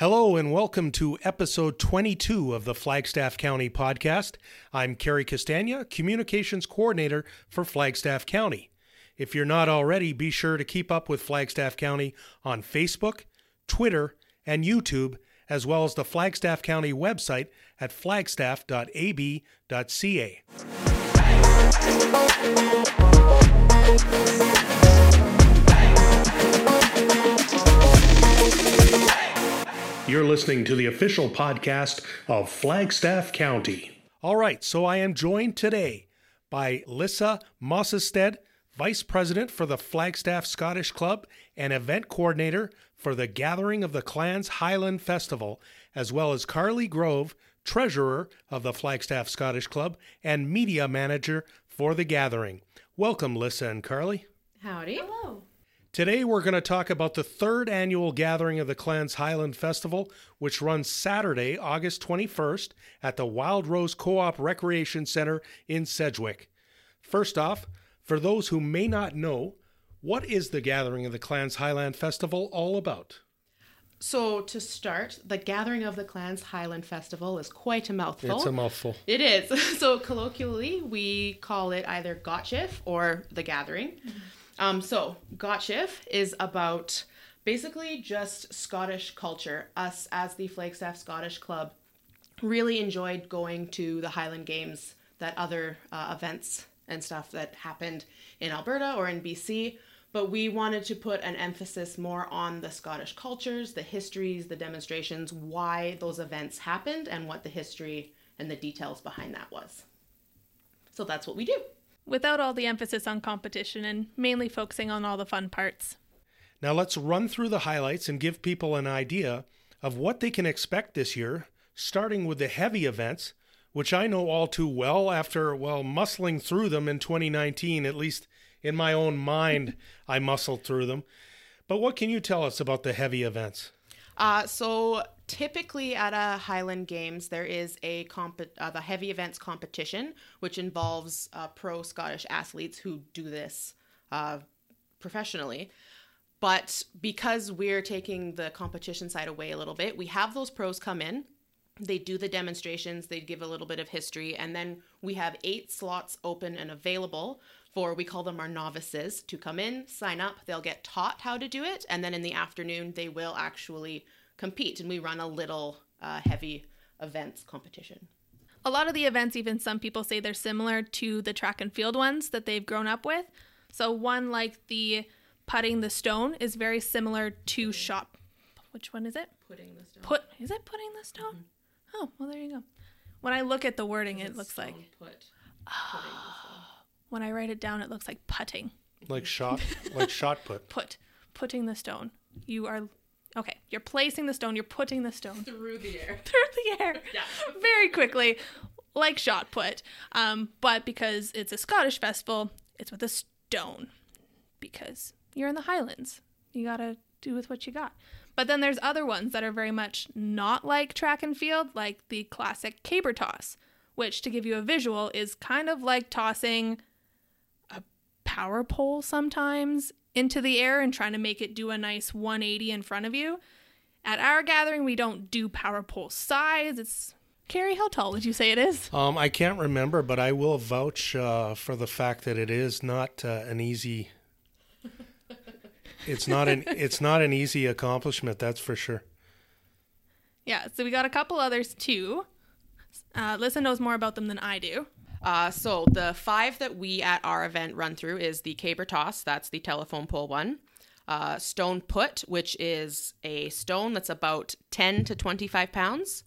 Hello and welcome to episode 22 of the Flagstaff County podcast. I'm Cary Castagna, Communications Coordinator for Flagstaff County. If you're not already, be sure to keep up with Flagstaff County on Facebook, Twitter, and YouTube, as well as the Flagstaff County website at flagstaff.ab.ca. You're listening to the official podcast of Flagstaff County. All right, so I am joined today by Lyssa Mossestad, Vice President for the Flagstaff Scottish Club and Event Coordinator for the Gathering of the Clans Highland Festival, as well as Karli Grove, Treasurer of the Flagstaff Scottish Club and Media Manager for the Gathering. Welcome, Lyssa and Karli. Howdy. Hello. Today, we're going to talk about the third annual gathering of the Clans Highland Festival, which runs Saturday, August 21st at the Wild Rose Co op Recreation Center in Sedgwick. First off, for those who may not know, what is the Gathering of the Clans Highland Festival all about? So, to start, the Gathering of the Clans Highland Festival is quite a mouthful. It's a mouthful. It is. So, colloquially, we call it either Gotchif or the Gathering. Mm-hmm. Um, so, Gotchif is about basically just Scottish culture. Us, as the Flagstaff Scottish Club, really enjoyed going to the Highland Games, that other uh, events and stuff that happened in Alberta or in BC. But we wanted to put an emphasis more on the Scottish cultures, the histories, the demonstrations, why those events happened, and what the history and the details behind that was. So that's what we do without all the emphasis on competition and mainly focusing on all the fun parts. Now let's run through the highlights and give people an idea of what they can expect this year, starting with the heavy events, which I know all too well after, well, muscling through them in 2019, at least in my own mind, I muscled through them. But what can you tell us about the heavy events? Uh, so typically at a Highland Games, there is a comp- uh, the heavy events competition, which involves uh, pro Scottish athletes who do this uh, professionally. But because we're taking the competition side away a little bit, we have those pros come in. They do the demonstrations, they give a little bit of history, and then we have eight slots open and available for we call them our novices to come in, sign up, they'll get taught how to do it, and then in the afternoon they will actually compete. And we run a little uh, heavy events competition. A lot of the events, even some people say they're similar to the track and field ones that they've grown up with. So one like the putting the stone is very similar to shot. Which one is it? Putting the stone. Put is it putting the stone? Mm-hmm. Oh well, there you go. When I look at the wording, it looks like put. when I write it down, it looks like putting. Like shot, like shot put. Put, putting the stone. You are okay. You're placing the stone. You're putting the stone through the air. through the air. yeah. Very quickly, like shot put. Um, but because it's a Scottish festival, it's with a stone. Because you're in the Highlands, you gotta do with what you got. But then there's other ones that are very much not like track and field, like the classic caber toss, which, to give you a visual, is kind of like tossing power pole sometimes into the air and trying to make it do a nice 180 in front of you. At our gathering, we don't do power pole size. It's Cary, how tall would you say it is? Um, I can't remember, but I will vouch uh, for the fact that it is not uh, an easy. It's not an it's not an easy accomplishment. That's for sure. Yeah, so we got a couple others too. Uh, Lyssa knows more about them than I do. Uh, so the five that we at our event run through is the caber toss. That's the telephone pole one. Uh, stone put, which is a stone that's about 10 to 25 pounds.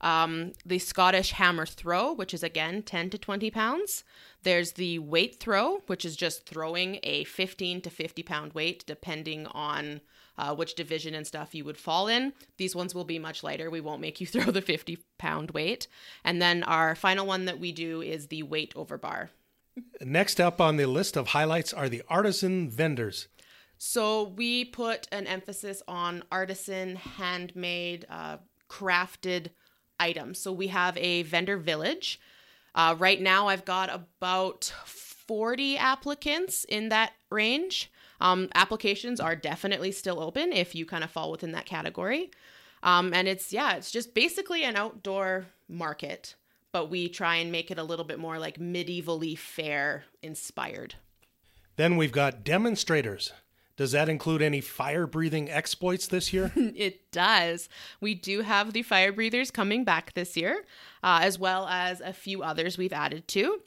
Um, the Scottish hammer throw, which is again 10 to 20 pounds. There's the weight throw, which is just throwing a 15 to 50 pound weight, depending on uh, which division and stuff you would fall in. These ones will be much lighter. We won't make you throw the 50 pound weight. And then our final one that we do is the weight over bar. Next up on the list of highlights are the artisan vendors. So we put an emphasis on artisan, handmade, uh, crafted items. So we have a vendor village. Uh, right now, I've got about 40 applicants in that range. Um, applications are definitely still open if you kind of fall within that category. Um, and it's, yeah, it's just basically an outdoor market, but we try and make it a little bit more like medievally fair inspired. Then we've got demonstrators. Does that include any fire breathing exploits this year? it does. We do have the fire breathers coming back this year, uh, as well as a few others we've added to.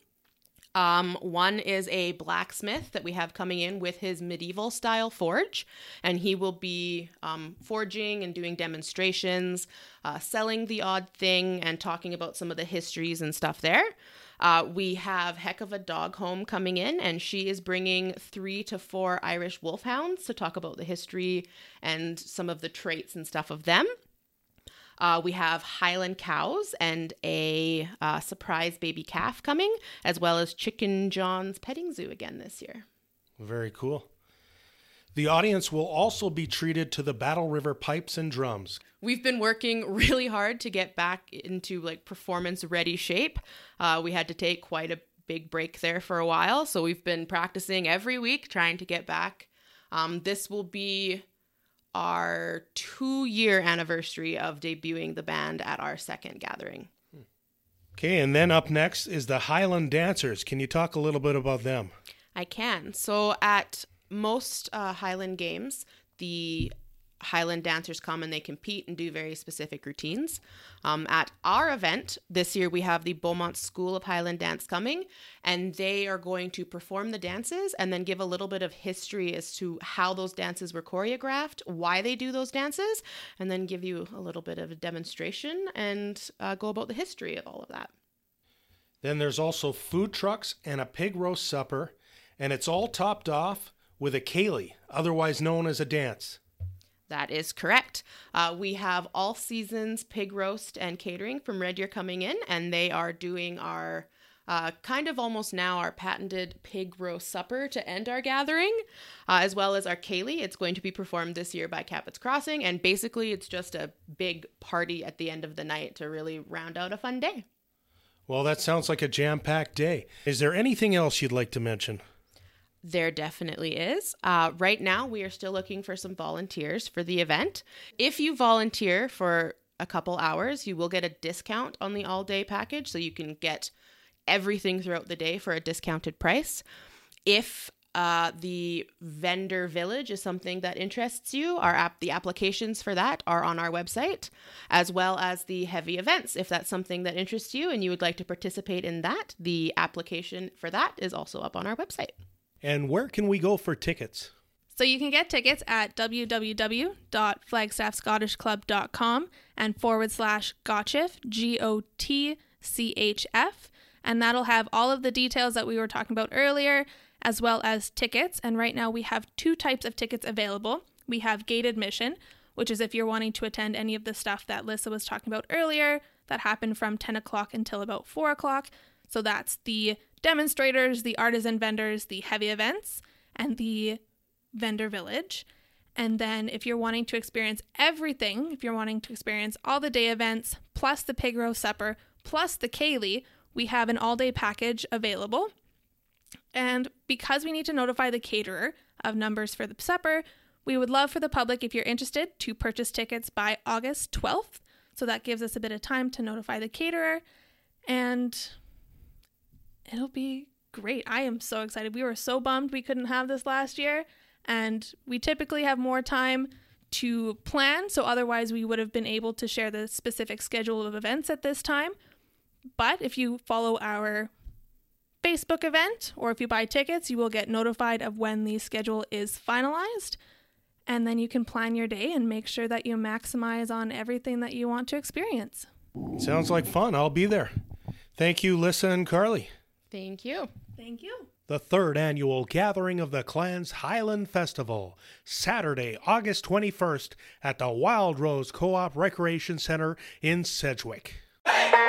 Um, one is a blacksmith that we have coming in with his medieval style forge, and he will be um, forging and doing demonstrations, uh, selling the odd thing, and talking about some of the histories and stuff there. Uh, we have Heck of a Dog Home coming in, and she is bringing three to four Irish wolfhounds to talk about the history and some of the traits and stuff of them. Uh, we have Highland cows and a uh, surprise baby calf coming, as well as Chicken John's petting zoo again this year. Very cool. The audience will also be treated to the Battle River pipes and drums. We've been working really hard to get back into like performance ready shape. Uh, we had to take quite a big break there for a while, so we've been practicing every week trying to get back. Um, this will be our two year anniversary of debuting the band at our second gathering. Okay, and then up next is the Highland Dancers. Can you talk a little bit about them? I can. So at most uh, Highland games, the Highland dancers come and they compete and do very specific routines. Um, at our event this year, we have the Beaumont School of Highland Dance coming, and they are going to perform the dances and then give a little bit of history as to how those dances were choreographed, why they do those dances, and then give you a little bit of a demonstration and uh, go about the history of all of that. Then there's also food trucks and a pig roast supper, and it's all topped off with a ceilidh, otherwise known as a dance. That is correct. Uh, we have all seasons pig roast and catering from Red Deer coming in, and they are doing our uh, kind of almost now our patented pig roast supper to end our gathering, uh, as well as our ceilidh. It's going to be performed this year by Cabot's Crossing, and basically it's just a big party at the end of the night to really round out a fun day. Well, that sounds like a jam packed day. Is there anything else you'd like to mention? There definitely is. Uh, right now, we are still looking for some volunteers for the event. If you volunteer for a couple hours, you will get a discount on the all day package. So you can get everything throughout the day for a discounted price. If uh, the vendor village is something that interests you. Our app, the applications for that are on our website, as well as the heavy events. If that's something that interests you and you would like to participate in that, the application for that is also up on our website. And where can we go for tickets? So you can get tickets at www.flagstaffscottishclub.com and forward slash gotchif, G O T C H F. And that'll have all of the details that we were talking about earlier, as well as tickets. And right now we have two types of tickets available. We have gate admission, which is if you're wanting to attend any of the stuff that Lyssa was talking about earlier, that happened from 10 o'clock until about 4 o'clock. So that's the demonstrators, the artisan vendors, the heavy events, and the vendor village. And then, if you're wanting to experience everything, if you're wanting to experience all the day events, plus the pig roast supper, plus the ceilidh, we have an all day package available. And because we need to notify the caterer of numbers for the supper, we would love for the public, if you're interested, to purchase tickets by August 12th. So that gives us a bit of time to notify the caterer. And it'll be great. I am so excited. We were so bummed we couldn't have this last year, and we typically have more time to plan, so otherwise we would have been able to share the specific schedule of events at this time. But if you follow our Facebook event or if you buy tickets, you will get notified of when the schedule is finalized. And then you can plan your day and make sure that you maximize on everything that you want to experience. Sounds like fun. I'll be there. Thank you, Lyssa and Karli. Thank you. Thank you. The third annual gathering of the Clans Highland Festival, Saturday, August 21st at the Wild Rose Co op Recreation Center in Sedgwick. Hey!